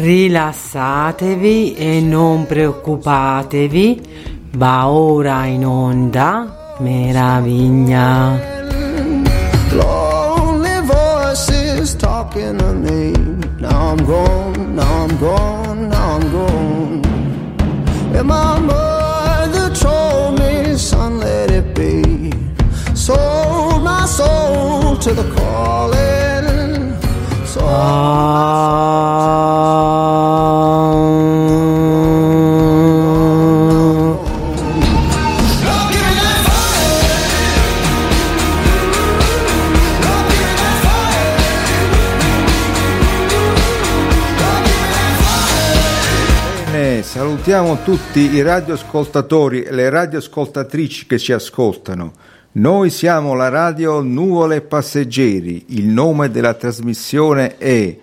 Rilassatevi e non preoccupatevi, va ora in onda meraviglia. Lonely voices talking to me. Now I'm gone, now I'm gone, now I'm gone. And my mother told me, son, let it be. Sold my soul to the calling. Sold Bene, salutiamo tutti i radioascoltatori e le radioascoltatrici che ci ascoltano. Noi siamo la radio Nuvole Passeggeri, il nome della trasmissione è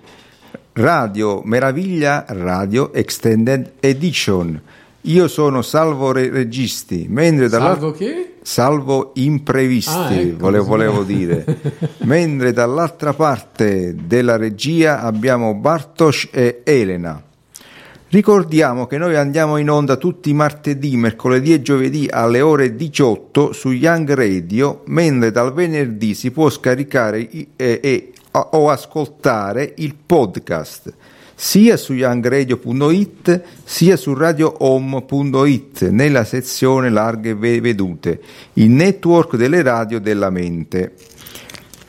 Radio Meraviglia Radio Extended Edition. Io sono Salvo Re- Registi, mentre dall'altro... Salvo che? Salvo imprevisti, Ah, ecco, volevo, volevo dire. Mentre dall'altra parte della regia abbiamo Bartosz e Elena. Ricordiamo che noi andiamo in onda tutti i martedì, mercoledì e giovedì alle ore 18 su Young Radio, mentre dal venerdì si può scaricare e, e- o ascoltare il podcast sia su youngradio.it sia su radiohome.it nella sezione larghe ve- vedute, il network delle radio della mente.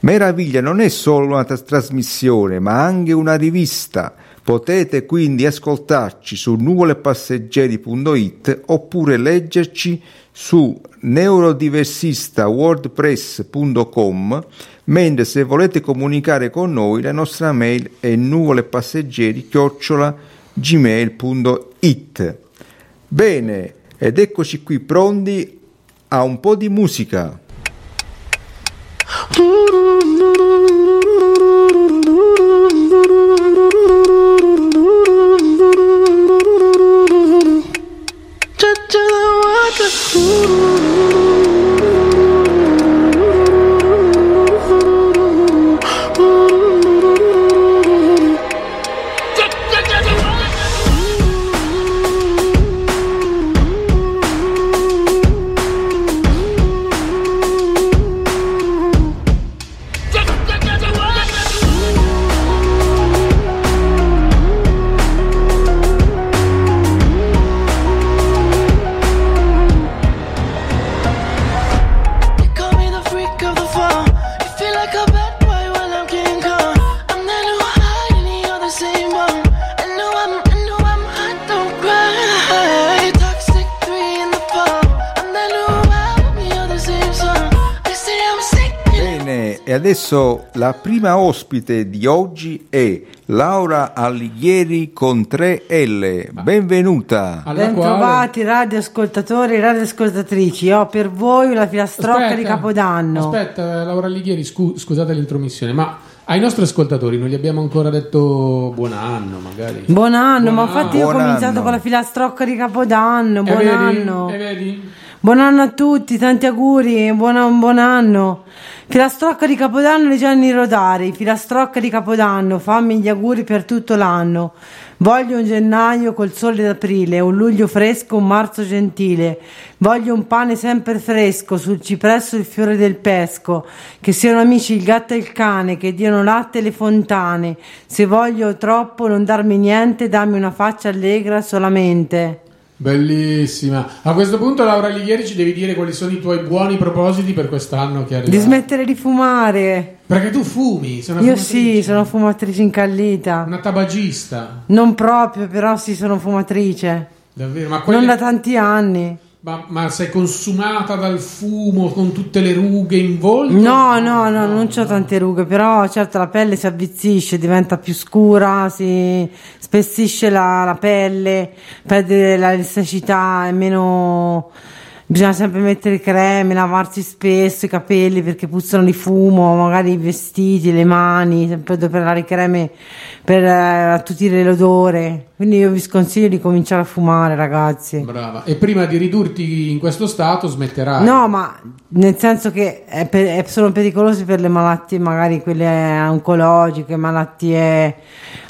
Meraviglia non è solo una tras- trasmissione, ma anche una rivista. Potete quindi ascoltarci su nuvolepasseggeri.it oppure leggerci su neurodiversistawordpress.com, mentre se volete comunicare con noi la nostra mail è nuvolepasseggeri@gmail.it. Bene, ed eccoci qui pronti a un po' di musica. Ooh. E adesso la prima ospite di oggi è Laura Alighieri con 3L. Benvenuta. Bentrovati radioascoltatori e radioascoltatrici, ho per voi la filastrocca di Capodanno. Aspetta, Laura Lighieri, scu- scusate l'intromissione, ma ai nostri ascoltatori non gli abbiamo ancora detto buon anno, magari. Buon anno, ma Buon infatti io ho Buon cominciato anno. con la filastrocca di Capodanno. E Buon vedi? anno. E vedi? Buon anno a tutti, tanti auguri, buon, buon anno. Filastrocca di Capodanno di Gianni Rodari, filastrocca di Capodanno, fammi gli auguri per tutto l'anno. Voglio un gennaio col sole d'aprile, un luglio fresco, un marzo gentile. Voglio un pane sempre fresco, sul cipresso il fiore del pesco. Che siano amici il gatto e il cane, che diano latte e le fontane. Se voglio troppo non darmi niente, dammi una faccia allegra solamente. Bellissima. A questo punto, Laura Lighieri, ci devi dire quali sono i tuoi buoni propositi per quest'anno che arriva. Di smettere di fumare. Perché tu fumi, sei una Io fumatrice. sì, sono fumatrice incallita. una tabagista. Non proprio, però sì, sono fumatrice. Davvero, ma, quelle- Non da tanti anni. Ma, ma sei consumata dal fumo con tutte le rughe in volto? No, no, no, non ho tante rughe, però certo la pelle si avvizzisce, diventa più scura, si spessisce la, la pelle, perde la elasticità, è meno, Bisogna sempre mettere creme, lavarsi spesso i capelli perché puzzano di fumo, magari i vestiti, le mani, sempre adoperare creme per eh, attutire l'odore. Quindi io vi sconsiglio di cominciare a fumare, ragazzi. Brava. E prima di ridurti in questo stato smetterai. No, ma nel senso che è per- è- sono pericolosi per le malattie, magari quelle oncologiche, malattie eh,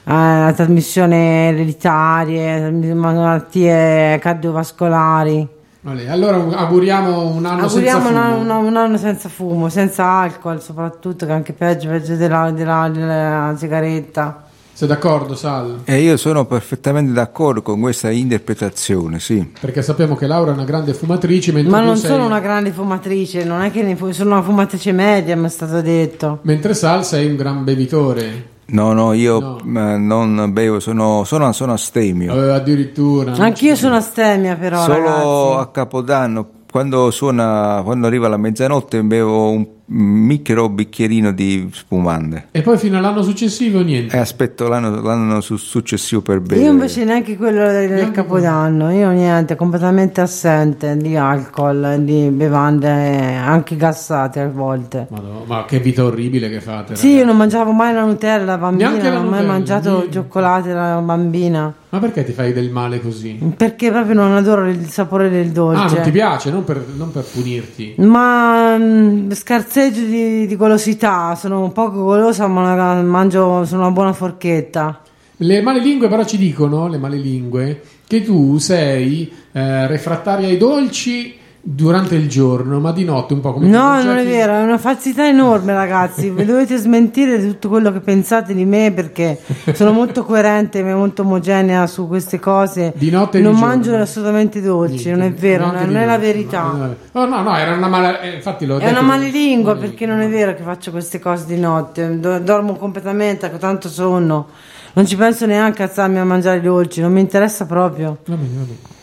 a trasmissione ereditarie, malattie cardiovascolari. Vale, Allora auguriamo un anno Auguriamo senza fumo. un anno- un anno senza fumo, senza alcol soprattutto, che è anche peggio, peggio della, della- della sigaretta. Sei d'accordo, Sal? E io sono perfettamente d'accordo con questa interpretazione, sì. Perché sappiamo che Laura è una grande fumatrice, Ma non sei- sono una grande fumatrice, non è che ne fu- sono una fumatrice media, mi è stato detto. Mentre Sal sei un gran bevitore. No, no, io No. non bevo, sono, sono, sono astemio. Eh, addirittura. Anch'io sono astemia però, Solo ragazzi. a Capodanno, quando suona, quando arriva la mezzanotte, bevo un micro bicchierino di spumante. E poi fino all'anno successivo niente. E aspetto l'anno, l'anno su- successivo per bere. Io invece neanche quello del, Neanche Capodanno, io niente, completamente assente di alcol, di bevande anche gassate a volte. Madonna, ma che vita orribile che fate. Sì, io ragazzi. non mangiavo mai la Nutella da bambina, Neanche non ho mai Nutella, mangiato niente. cioccolate da bambina, Ma perché ti fai del male così? perché proprio non adoro il sapore del dolce. Ah, non ti piace, non per, non per punirti. Ma mm, scarseggio di, di golosità, sono un poco golosa, ma mangio, sono una buona forchetta. Le malelingue però ci dicono, le malelingue, che tu sei eh, refrattaria ai dolci durante il giorno, ma di notte un po' come No, non è vero, è una falsità enorme, ragazzi. Vi dovete smentire tutto quello che pensate di me perché sono molto coerente e molto omogenea su queste cose. Di notte non di mangio giorno. assolutamente dolci, Niente, non è vero, non non è la verità. No, no, no, no, era una mala... eh, infatti l'ho È una malilingua Malilingua. perché non è vero che faccio queste cose di notte. Do- dormo completamente, ho tanto sonno. Non ci penso neanche a alzarmi a mangiare i dolci, non mi interessa proprio. Va bene, va bene.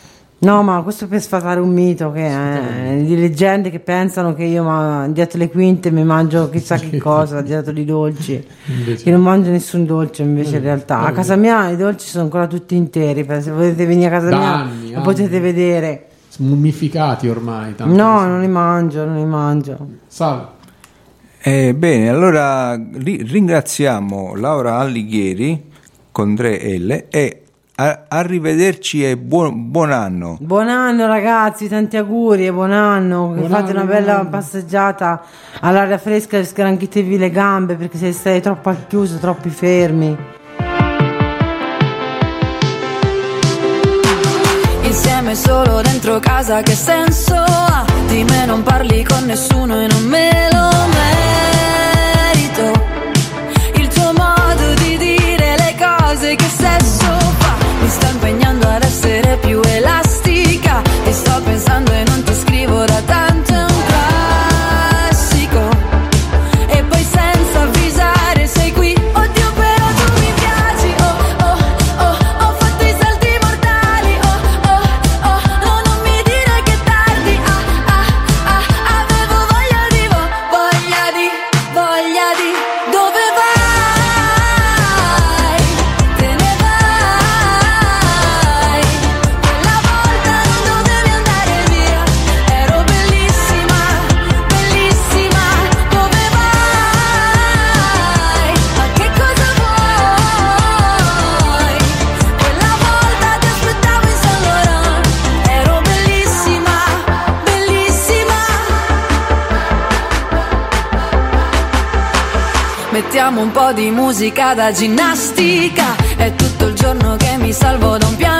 No, ma questo per sfatare un mito che è di leggende che pensano che io ma, dietro le quinte mi mangio chissà che cosa, dietro di dolci. Invece- Che non mangio nessun dolce invece in realtà. va A casa mia i dolci sono ancora tutti interi, per- se volete venire a casa Da mia anni, lo anni. potete vedere. Mummificati ormai. tanto No, che- non li mangio, non li mangio. Salve. Eh, bene, allora ri- ringraziamo Laura Allighieri con 3L e arrivederci e buon, buon anno. Buon anno ragazzi, tanti auguri e buon anno. Che Buon fate anno, una bella anno. passeggiata all'aria fresca e sgranchitevi le gambe perché se state troppo al chiuso, troppi fermi. Insieme solo dentro casa che senso ha? Di me non parli con nessuno e non me lo merito Il tuo modo di dire le cose che fa Sta impegnando ad essere più elastica. E sto pensando e non ti scrivo da tanto Mettiamo un po' di musica da ginnastica. È tutto il giorno che mi salvo da un pianto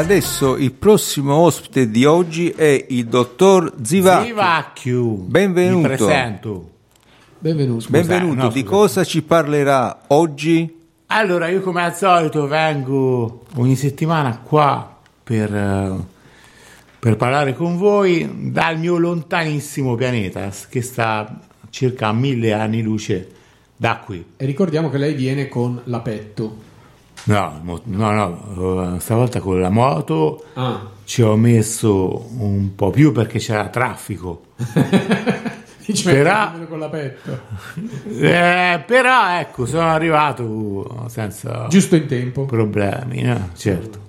adesso il prossimo ospite di oggi è il dottor Zivacchi. Zivacchio. Benvenuto. Mi presento. Benvenuto. Benvenuto, no, di scusa. cosa ci parlerà oggi? Allora, io come al solito vengo ogni settimana qua per, eh, per parlare con voi dal mio lontanissimo pianeta che sta a circa mille anni luce da qui. E ricordiamo che lei viene con la petto. No, no, no, eh, stavolta con la moto Ah. ci ho messo un po' più perché c'era traffico. Però- "Viene con la petto. Eh, però ecco, sono arrivato senza Giusto in tempo. problemi, no? certo.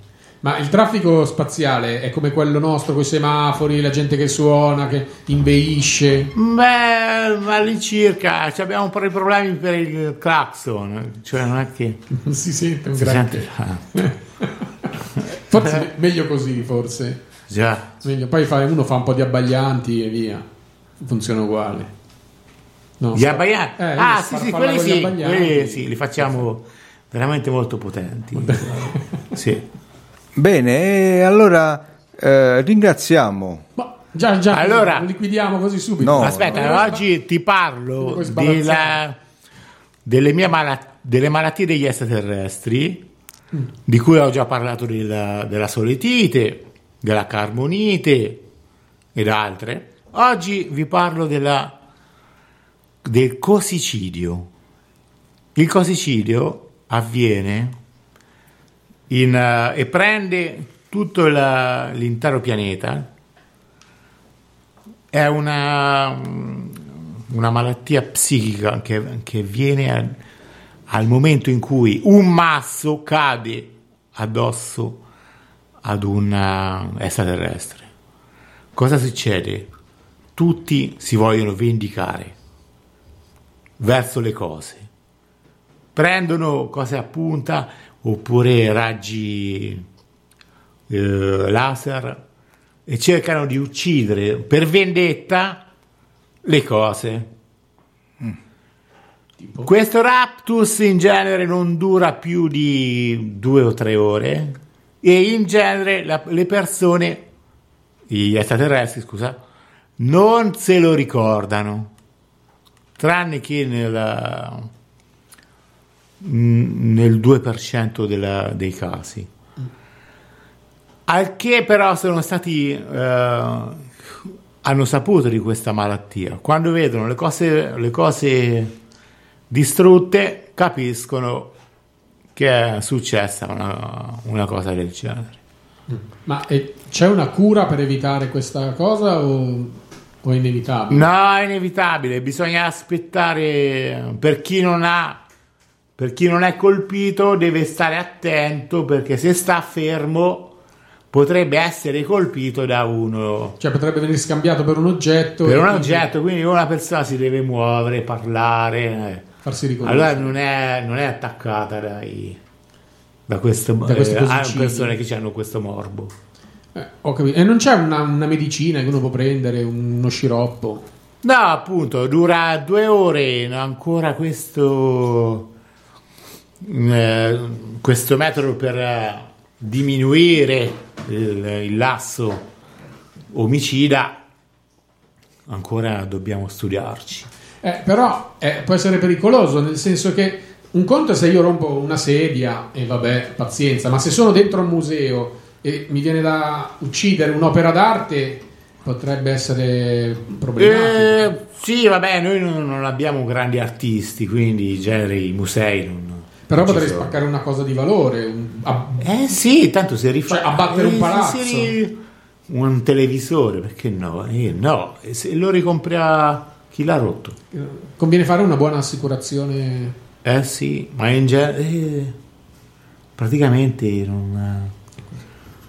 Ma il traffico spaziale è come quello nostro, con i semafori, la gente che suona, che inveisce. Beh, ma all'incirca ci abbiamo un po' di problemi per il clacson, cioè non è che Non si sente un si sente. ah, Forse me- meglio così, forse. già. Meglio. Poi fa- uno fa un po' di abbaglianti e via. Funziona uguale. No, Gli abbaianti. Eh, ah, sì, sì, quelli sì, abbaglianti. quelli sì, li facciamo veramente molto potenti. sì. Bene, e allora eh, ringraziamo. Ma già, già, Allora- lo liquidiamo così subito. No. Aspetta, Allora, oggi ti parlo della- delle mie mala- delle malattie degli extraterrestri, di cui ho già parlato della, della solitite, della carbonite ed altre. Oggi vi parlo della, del cosicidio. Il cosicidio avviene in, eh, e prende tutto la- l'intero pianeta è una, una malattia psichica che, che viene al, al momento in cui un masso cade addosso ad un eh, extraterrestre. Cosa succede? Tutti si vogliono vendicare verso le cose. Prendono cose a punta oppure raggi eh, laser e cercano di uccidere per vendetta le cose. Questo raptus in genere non dura più di due o tre ore e in genere la- le persone, gli extraterrestri, scusa, non se lo ricordano, tranne che nella- mm, nel 2% della- dei casi. Al che però sono stati eh, hanno saputo di questa malattia. Quando vedono le cose, le cose distrutte, capiscono che è successa una, una cosa del genere. Ma eh, c'è una cura per evitare questa cosa o, o è inevitabile? No, è inevitabile, bisogna aspettare per chi non ha per chi non è colpito deve stare attento perché se sta fermo potrebbe essere colpito da uno Cioè potrebbe venire scambiato per un oggetto per un quindi oggetto, quindi una persona si deve muovere, parlare. eh. farsi riconoscere. Allora non è, non è attaccata dai, da, questo, Da questi eh, persone che hanno questo morbo. Eh, ho capito. E non c'è una, una medicina che uno può prendere, uno sciroppo? No, appunto, dura due ore, ancora questo, eh, questo metodo per eh, diminuire il, il lasso omicida, ancora dobbiamo studiarci. Eh, però eh, può essere pericoloso, nel senso che un conto è se io rompo una sedia e vabbè, pazienza, ma se sono dentro un museo e mi viene da uccidere un'opera d'arte, potrebbe essere problematico. Eh, sì, vabbè, noi non, non abbiamo grandi artisti, quindi in genere i musei non... però potrei sono. spaccare una cosa di valore. un- ab- Eh sì, tanto se rifà... Cioè, abbattere un eh, palazzo. se ri- Un televisore, perché no? Eh, no, e se lo ricompra chi l'ha rotto. conviene fare una buona assicurazione. Eh sì, ma in genere... eh, praticamente non...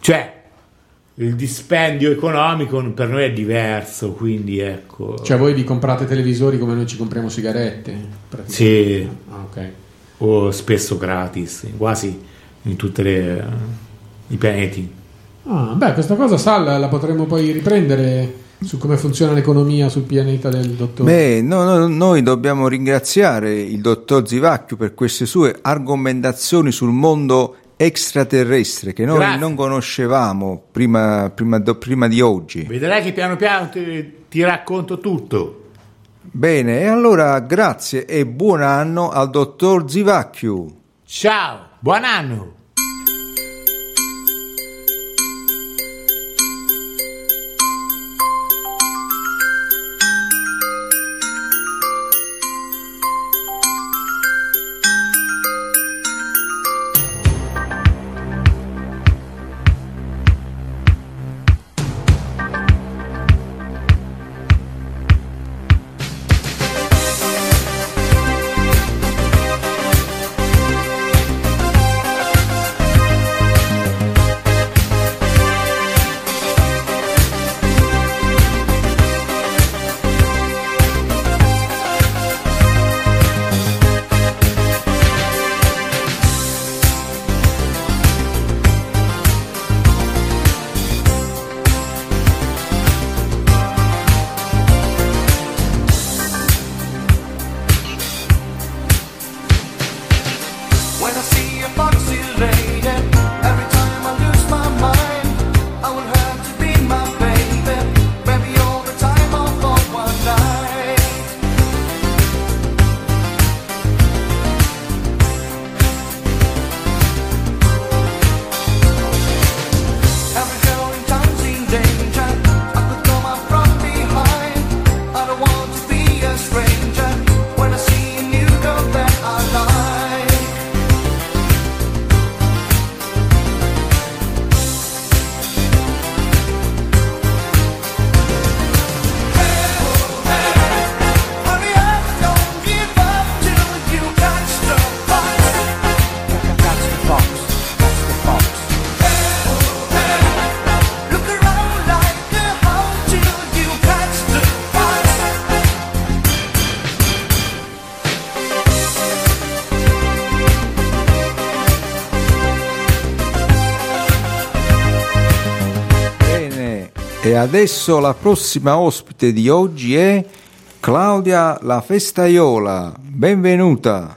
Cioè, il dispendio economico per noi è diverso, quindi ecco... Cioè, voi vi comprate televisori come noi ci compriamo sigarette? praticamente. Sì, Ah, ok. O spesso gratis, quasi in tutti i pianeti. Ah, beh, questa cosa Sal la potremmo poi riprendere su come funziona l'economia sul pianeta del dottore. Beh, no, no, noi dobbiamo ringraziare il dottor Zivacchio per queste sue argomentazioni sul mondo extraterrestre che noi Grazie. non conoscevamo prima, prima do- prima di oggi. Vedrai che piano piano ti, ti racconto tutto. Bene, e allora grazie e buon anno al dottor Zivacchiu. Ciao, buon anno! E adesso la prossima ospite di oggi è Claudia la Festaiola. Benvenuta.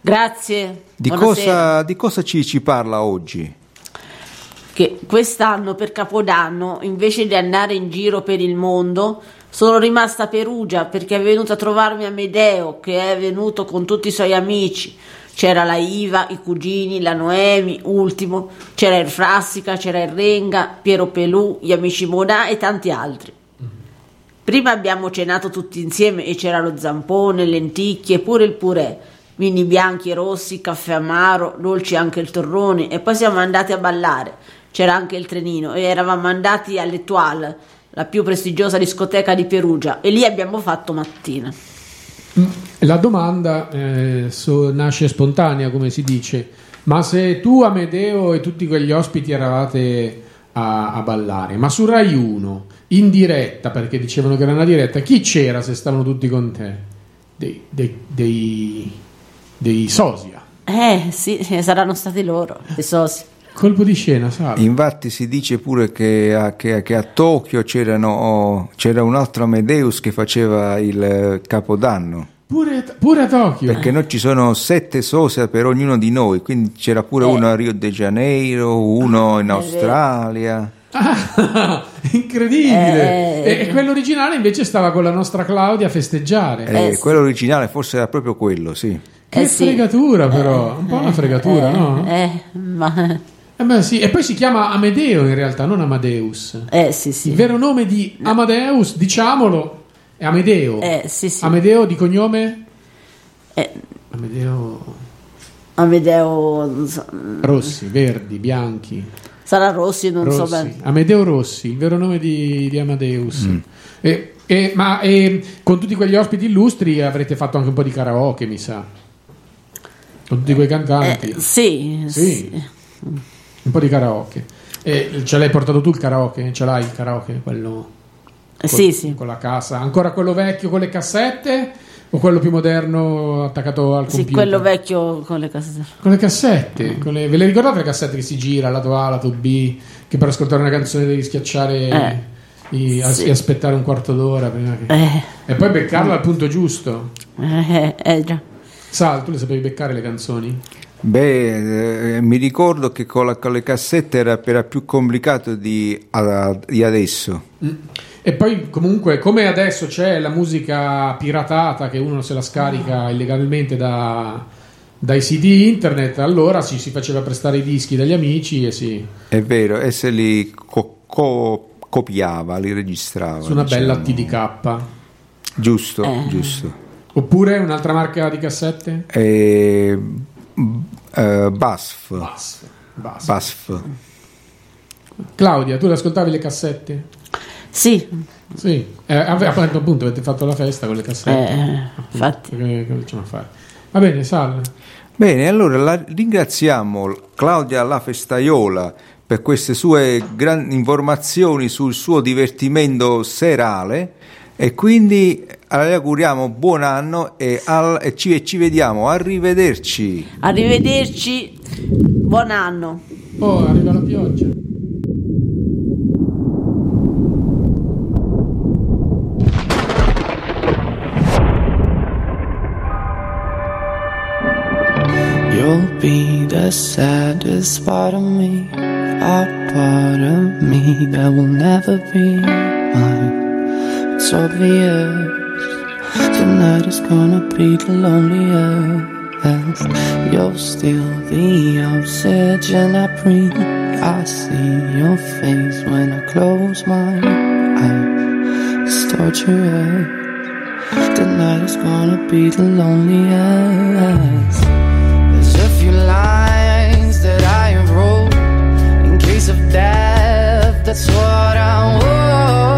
Grazie. Di cosa, di cosa ci, ci parla oggi? Che quest'anno per Capodanno, invece di andare in giro per il mondo, sono rimasta a Perugia perché è venuto a trovarmi Amedeo, che è venuto con tutti i suoi amici. C'era la Iva, i cugini, la Noemi, Ultimo, c'era il Frassica, c'era il Renga, Piero Pelù, gli amici Monà e tanti altri. Prima abbiamo cenato tutti insieme e c'era lo zampone, lenticchie pure il purè, vini bianchi e rossi, caffè amaro, dolci anche il torrone e poi siamo andati a ballare. C'era anche il trenino e eravamo andati all'Etoile, la più prestigiosa discoteca di Perugia e lì abbiamo fatto mattina. La domanda eh, so- nasce spontanea, come si dice, ma se tu, Amedeo e tutti quegli ospiti eravate a, a ballare, ma su Rai 1, in diretta, perché dicevano che era una diretta, chi c'era se stavano tutti con te? Dei, dei, dei, dei sosia. Eh sì, saranno stati loro, i soci. Colpo di scena, sai? Infatti si dice pure che a, che- che a Tokyo c'erano- c'era un altro Amadeus che faceva il eh, capodanno. Pure, pure a Tokyo. Perché noi ci sono sette social per ognuno di noi, quindi c'era pure Eh. uno a Rio de Janeiro, uno in vero. Australia. Ah, incredibile! Eh. E, e quello originale invece stava con la nostra Claudia a festeggiare. Eh, Eh, sì. Quello originale forse era proprio quello, sì. Che Eh, sì. fregatura però, un po' una fregatura, no? Eh, ma... Eh beh, sì. E poi si chiama Amedeo in realtà, non Amadeus. Eh sì sì. Il vero nome di Amadeus, diciamolo, è Amedeo. Eh sì sì. Amedeo di cognome? Eh, Amedeo Amedeo non so, Rossi, verdi, bianchi. sarà Rossi, non so Rossi. bene. Amedeo Rossi, il vero nome di, di Amadeus. Mm. E, e- ma e, con tutti quegli ospiti illustri avrete fatto anche un po' di karaoke, mi sa. Con tutti quei cantanti. Eh, sì, Sì. sì. Un po' di karaoke. E ce l'hai portato tu il karaoke? Ce l'hai il karaoke? Quello Eh, con, sì, sì. con la casa. Ancora quello vecchio con le cassette o quello più moderno attaccato al Sì, computer? quello vecchio con le case. Con le cassette, con le- ve le ricordate le cassette che si gira, lato A, lato B, che per ascoltare una canzone devi schiacciare Eh. i- Sì. e aspettare un quarto d'ora prima che... Eh, E poi beccarla al punto giusto. eh, eh, già. Sal, tu le sapevi beccare le canzoni? Beh, eh, mi ricordo che con, la- con le cassette era, era più complicato di, a- di adesso. E poi comunque come adesso c'è la musica piratata che uno se la scarica illegalmente da- dai CD internet, allora si, si faceva prestare i dischi dagli amici e si È vero, e se li co- co- copiava, li registrava. su una bella diciamo. TDK. Giusto, Eh. giusto. Oppure un'altra marca di cassette? E, eh, BASF. Bas. Bas. BASF. Claudia, tu le ascoltavi le cassette? Sì, Sì, eh, appunto avete fatto la festa con le cassette. eh, infatti. Che, che facciamo a fare? Va bene, Sal. Bene, allora la ringraziamo Claudia La Festaiola per queste sue grandi informazioni sul suo divertimento serale e quindi le auguriamo buon anno e, al- e ci, e ci vediamo. Arrivederci. Arrivederci, buon anno. Oh, arriva la pioggia. You'll be the saddest part of me, a part of me that will never be mine. It's obvious tonight is gonna be the loneliest. You're still the oxygen I breathe. I see your face when I close my eyes. It's torture. Tonight is gonna be the loneliest. There's a few lines that I have wrote in case of death. That's what I want.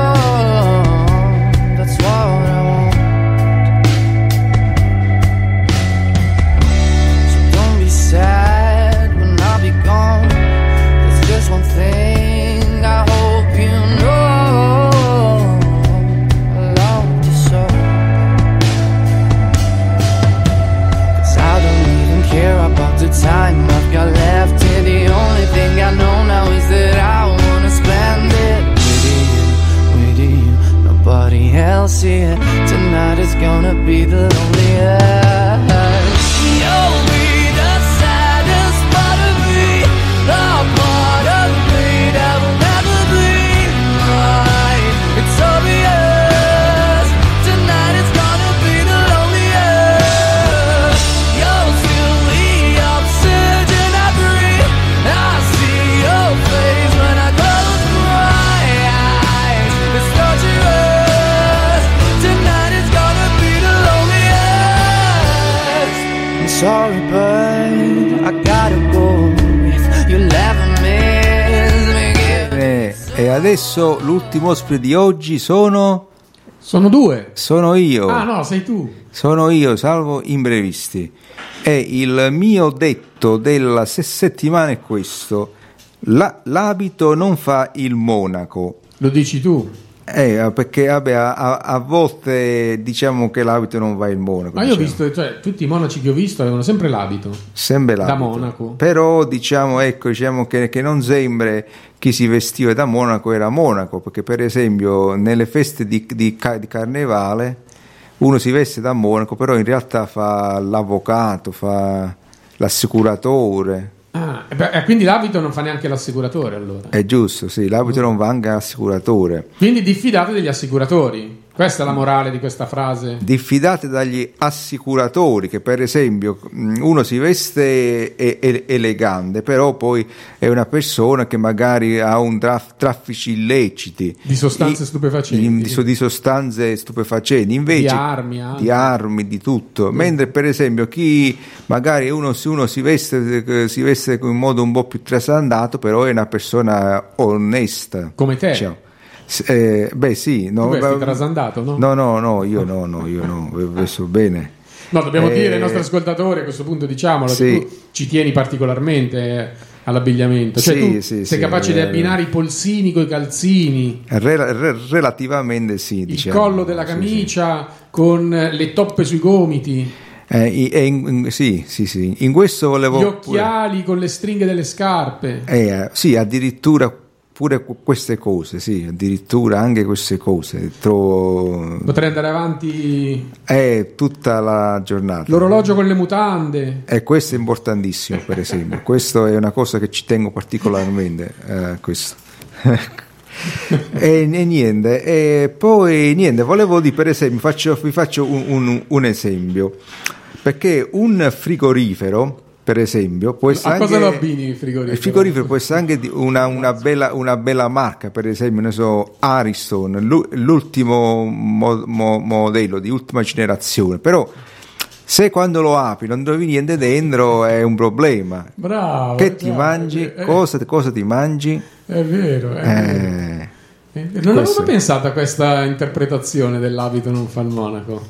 Be the loneliest. Adesso l'ultimo ospite di oggi sono, Sono due. sono io. Ah no, sei tu. Sono io, salvo imprevisti. E il mio detto della se- settimana è questo: La- l'abito non fa il monaco. Lo dici tu. Eh, perché vabbè, a, a- volte diciamo che l'abito non va il monaco. Ma io ho diciamo. visto, cioè, tutti i monaci che ho visto avevano sempre l'abito. Sempre da l'abito. monaco. Però diciamo, ecco, diciamo che, che non sembra chi si vestiva da monaco era monaco, perché per esempio nelle feste di, di di carnevale uno si veste da monaco, però in realtà fa l'avvocato, fa l'assicuratore. Ah, e beh, e quindi l'abito non fa neanche l'assicuratore allora. È giusto, sì, l'abito non va anche all'assicuratore. Quindi diffidate degli assicuratori. Questa è la morale di questa frase. Diffidate dagli assicuratori che per esempio mh, uno si veste elegante, però poi è una persona che magari ha un traf- traffici illeciti Di sostanze stupefacenti. Di, di- sostanze stupefacenti, invece Di armi anche. di armi, di tutto. Mentre per esempio chi magari uno, se uno si veste, si veste in modo un po' più trasandato, però è una persona onesta. Come te. Diciamo. Eh, beh sì, no, ma- trasandato, no? No, no, no, io no, no, io no, visto bene. No, dobbiamo Eh, dire ai nostri ascoltatori a questo punto, diciamolo, sì. che tu ci tieni particolarmente eh, all'abbigliamento. Cioè, Sì, tu sì, sei sì, capace di eh, abbinare i polsini con i calzini, Rel- re- relativamente sì, il diciamo. collo della camicia con eh, le toppe sui gomiti, Eh, i- e in- sì, sì, sì. In questo volevo gli pure- occhiali con le stringhe delle scarpe. Eh, sì, addirittura pure qu- queste cose, sì, addirittura anche queste cose. Trovo Potrei andare avanti è tutta la giornata. l'orologio con le mutande. E questo è importantissimo, per esempio. questo è una cosa che ci tengo particolarmente. eh, questo. e, e niente, e poi niente, volevo dire, per esempio, faccio- vi faccio un, un- un esempio. Perché un frigorifero, per esempio, può essere A cosa anche- lo abbini il frigorifero? il frigorifero può essere anche una, una bella, una bella marca, per esempio, ne so, Ariston, l'u- l'ultimo mo- mo- modello di ultima generazione, però se quando lo apri non trovi niente dentro è un problema. Bravo. che ti chiaro, mangi? eh, cosa, cosa ti mangi? È vero. È vero. Eh, Eh, Non avevo questo- mai pensato a questa interpretazione dell'abito non fa il monaco.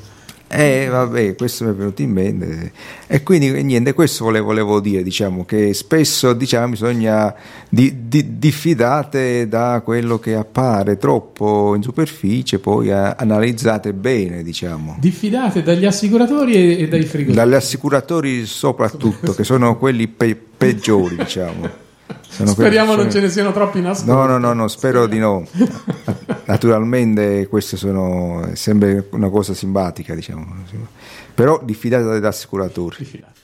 Eh, vabbè, questo mi è venuto in mente. E quindi niente, questo volevo, volevo dire, diciamo, che spesso diciamo, bisogna di, di- diffidate da quello che appare troppo in superficie, poi eh, analizzate bene, diciamo. Diffidate dagli assicuratori e, e dai frigoriferi. Dagli assicuratori soprattutto, che sono quelli pe- peggiori, diciamo. Sono Speriamo non sono- ce ne siano troppi in ascolto. No, no, no, no, spero di no. Naturalmente queste sono è sempre una cosa simpatica, diciamo. Però diffidate dagli assicuratori. Diffidate.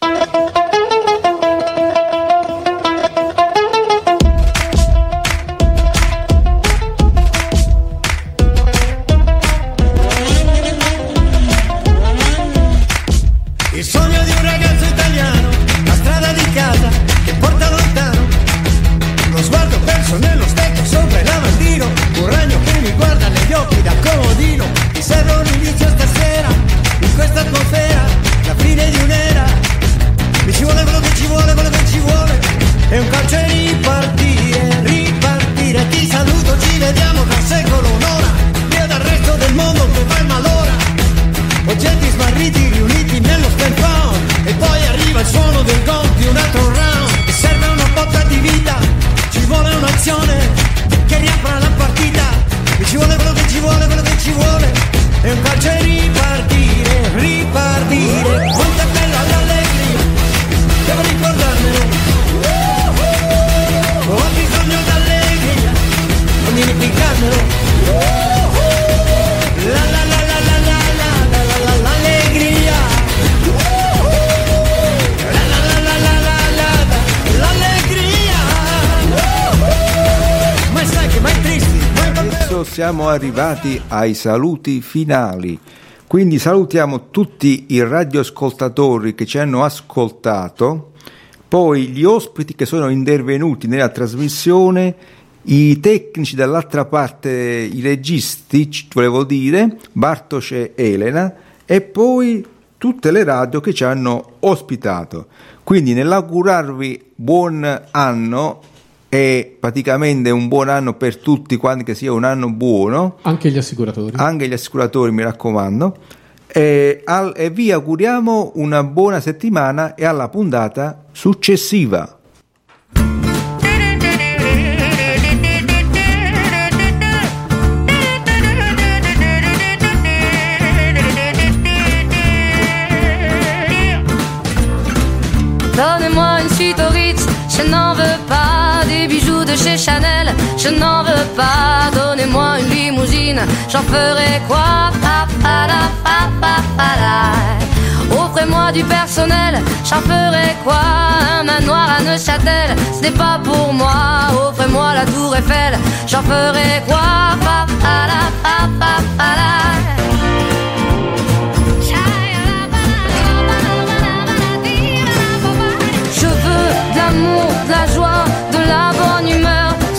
Siamo arrivati ai saluti finali. Quindi salutiamo tutti i radioascoltatori che ci hanno ascoltato, poi gli ospiti che sono intervenuti nella trasmissione, i tecnici dall'altra parte, i registi, volevo dire, Bartosz e Elena, e poi tutte le radio che ci hanno ospitato. Quindi nell'augurarvi buon anno e praticamente un buon anno per tutti quanti che sia un anno buono, Anche gli assicuratori. anche gli assicuratori mi raccomando, e, al- e vi auguriamo una buona settimana e alla puntata successiva. Donnez-moi une suite au Ritz, je n'en veux pas de chez Chanel, je n'en veux pas. Donnez-moi une limousine, j'en ferai quoi? Offrez-moi du personnel, j'en ferai quoi? Un manoir à Neuchâtel, ce n'est pas pour moi. Offrez-moi la tour Eiffel, j'en ferai quoi? Je veux de l'amour, de la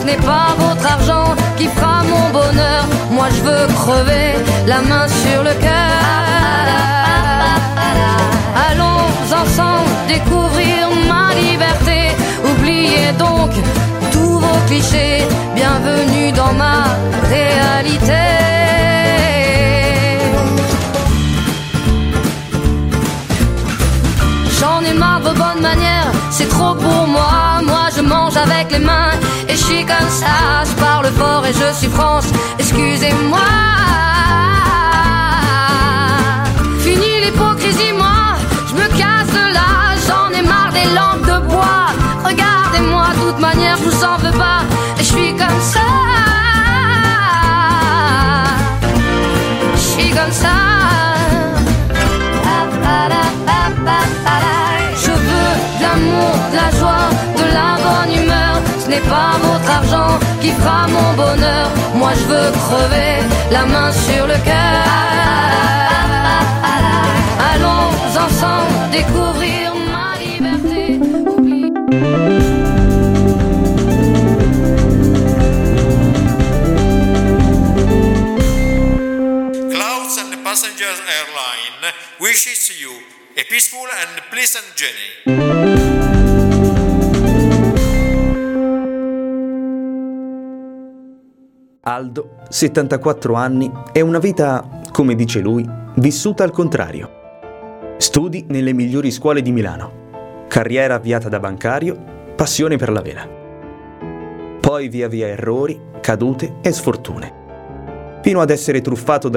n'est pas votre argent qui fera mon bonheur. Moi je veux crever la main sur le cœur. Allons ensemble découvrir ma liberté. Oubliez donc tous vos clichés. Bienvenue dans ma réalité. J'en ai marre de vos bonnes manières, c'est trop pour avec les mains et je suis comme ça, je parle fort et je suis franche, excusez-moi. Fini l'hypocrisie, moi, je me casse de là, j'en ai marre des lampes de bois. Regardez-moi, de toute manière, je vous en veux pas et je suis comme ça. Je suis comme ça. Qui fera mon bonheur. Moi je veux crever la main sur le cœur. Allons ensemble découvrir ma liberté. Clouds and Passengers Airline wishes you a peaceful and pleasant journey. Aldo, 74 anni, è una vita, come dice lui, vissuta al contrario. Studi nelle migliori scuole di Milano, carriera avviata da bancario, passione per la vela. Poi via via errori, cadute e sfortune, fino ad essere truffato dal